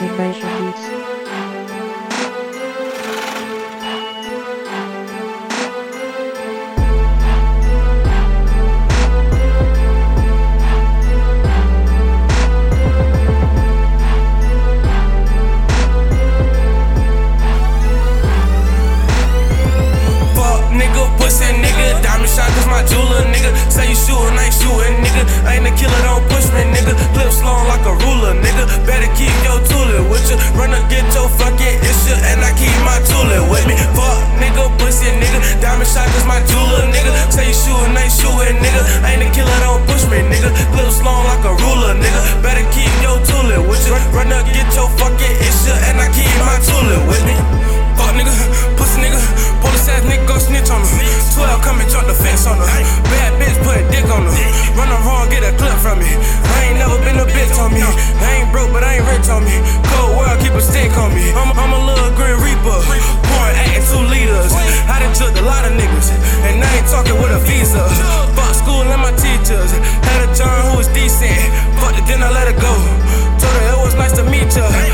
Invasion Beats. with you. Run up, get your fucking issue, and I keep my tooling with me. on me. I ain't broke, but I ain't rich on me. Cold world, keep a stick on me. I'm, I'm a little green Reaper. Pouring eight and two liters. I done took a lot of niggas, and I ain't talking with a visa. Fuck school and my teachers. Had a John who was decent. Fucked it, then I let it go. Told her it was nice to meet ya.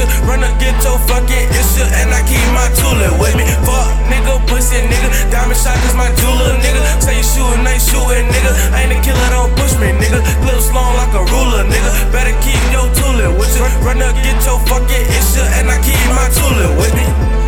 future. Run up, get your fucking issue, and I keep my tulip with me. Fuck nigga, pussy nigga, diamond shot is my jeweler, nigga. Say you shootin', ain't shootin', nigga. I ain't a killer, don't push me, nigga. Clips long like a ruler, nigga. Better keep your tulip with you. Run up, get your fucking issue, and I keep my tulip with me.